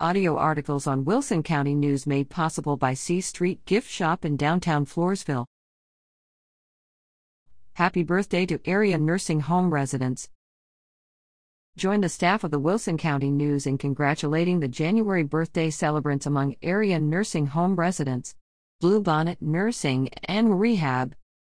Audio articles on Wilson County News made possible by C Street Gift Shop in downtown Floresville. Happy birthday to area nursing home residents. Join the staff of the Wilson County News in congratulating the January birthday celebrants among area nursing home residents. Bluebonnet Nursing and Rehab.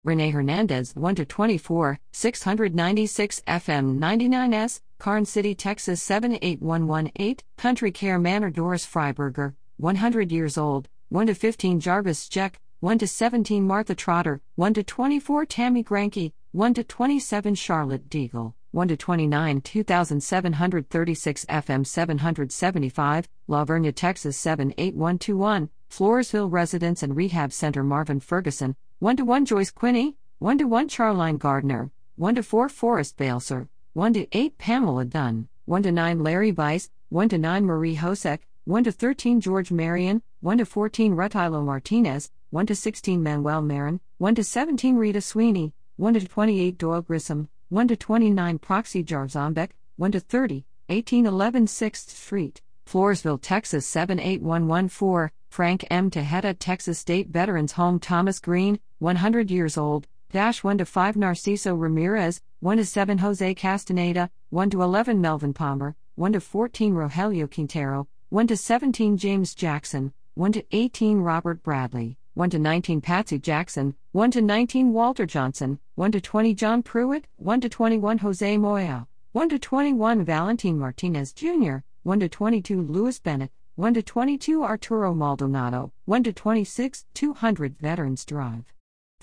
Renee Hernandez, 1 to 24, 696 FM 99S, Karnes City, Texas 78118, Country Care Manor Doris Freiberger, 100 years old, 1 to 15 Jarvis Jeck, 1 to 17 Martha Trotter, 1 to 24 Tammy Granke, 1 to 27 Charlotte Deagle, 1 to 29 2736 FM 775, La Vernia, Texas 78121, Floresville Residence and Rehab Center Marvin Ferguson, 1 to 1 Joyce Quinney, 1 to 1 Charline Gardner, 1 to 4 Forrest Balser, 1 to 8 Pamela Dunn, 1 to 9 Larry Weiss, 1 to 9 Marie Hosek, 1 to 13 George Marion, 1 to 14 Rutilo Martinez, 1 to 16 Manuel Marin, 1 to 17 Rita Sweeney, 1 to 28 Doyle Grissom, 1 to 29 Proxy Jarzombek, 1 to 30, 1811 6th Street, Floresville, Texas 78114, Frank M. Tejeda, Texas State Veterans Home Thomas Green, 100 years old, dash 1 to 5 Narciso Ramirez, 1 to 7 Jose Castaneda, 1 to 11 Melvin Palmer, 1 to 14 Rogelio Quintero, 1 to 17 James Jackson, 1 to 18 Robert Bradley, 1 to 19 Patsy Jackson, 1 to 19 Walter Johnson, 1 to 20 John Pruitt, 1 to 21 Jose Moya, 1 to 21 Valentin Martinez Jr., 1 to 22 Louis Bennett, 1 to 22 Arturo Maldonado, 1 to 26 200 Veterans Drive.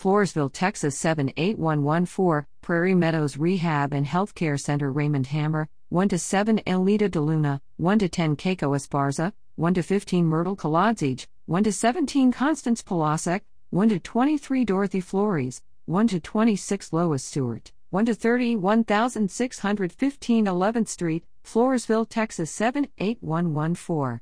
Floresville, Texas 78114, Prairie Meadows Rehab and Healthcare Center Raymond Hammer, 1 to 7 Elita DeLuna, 1 to 10 Keiko Esparza, 1 to 15 Myrtle Kolodzic, 1 to 17 Constance Polasek, 1 to 23 Dorothy Flores, 1 to 26 Lois Stewart, 1 to 30 1615 11th Street, Floresville, Texas 78114.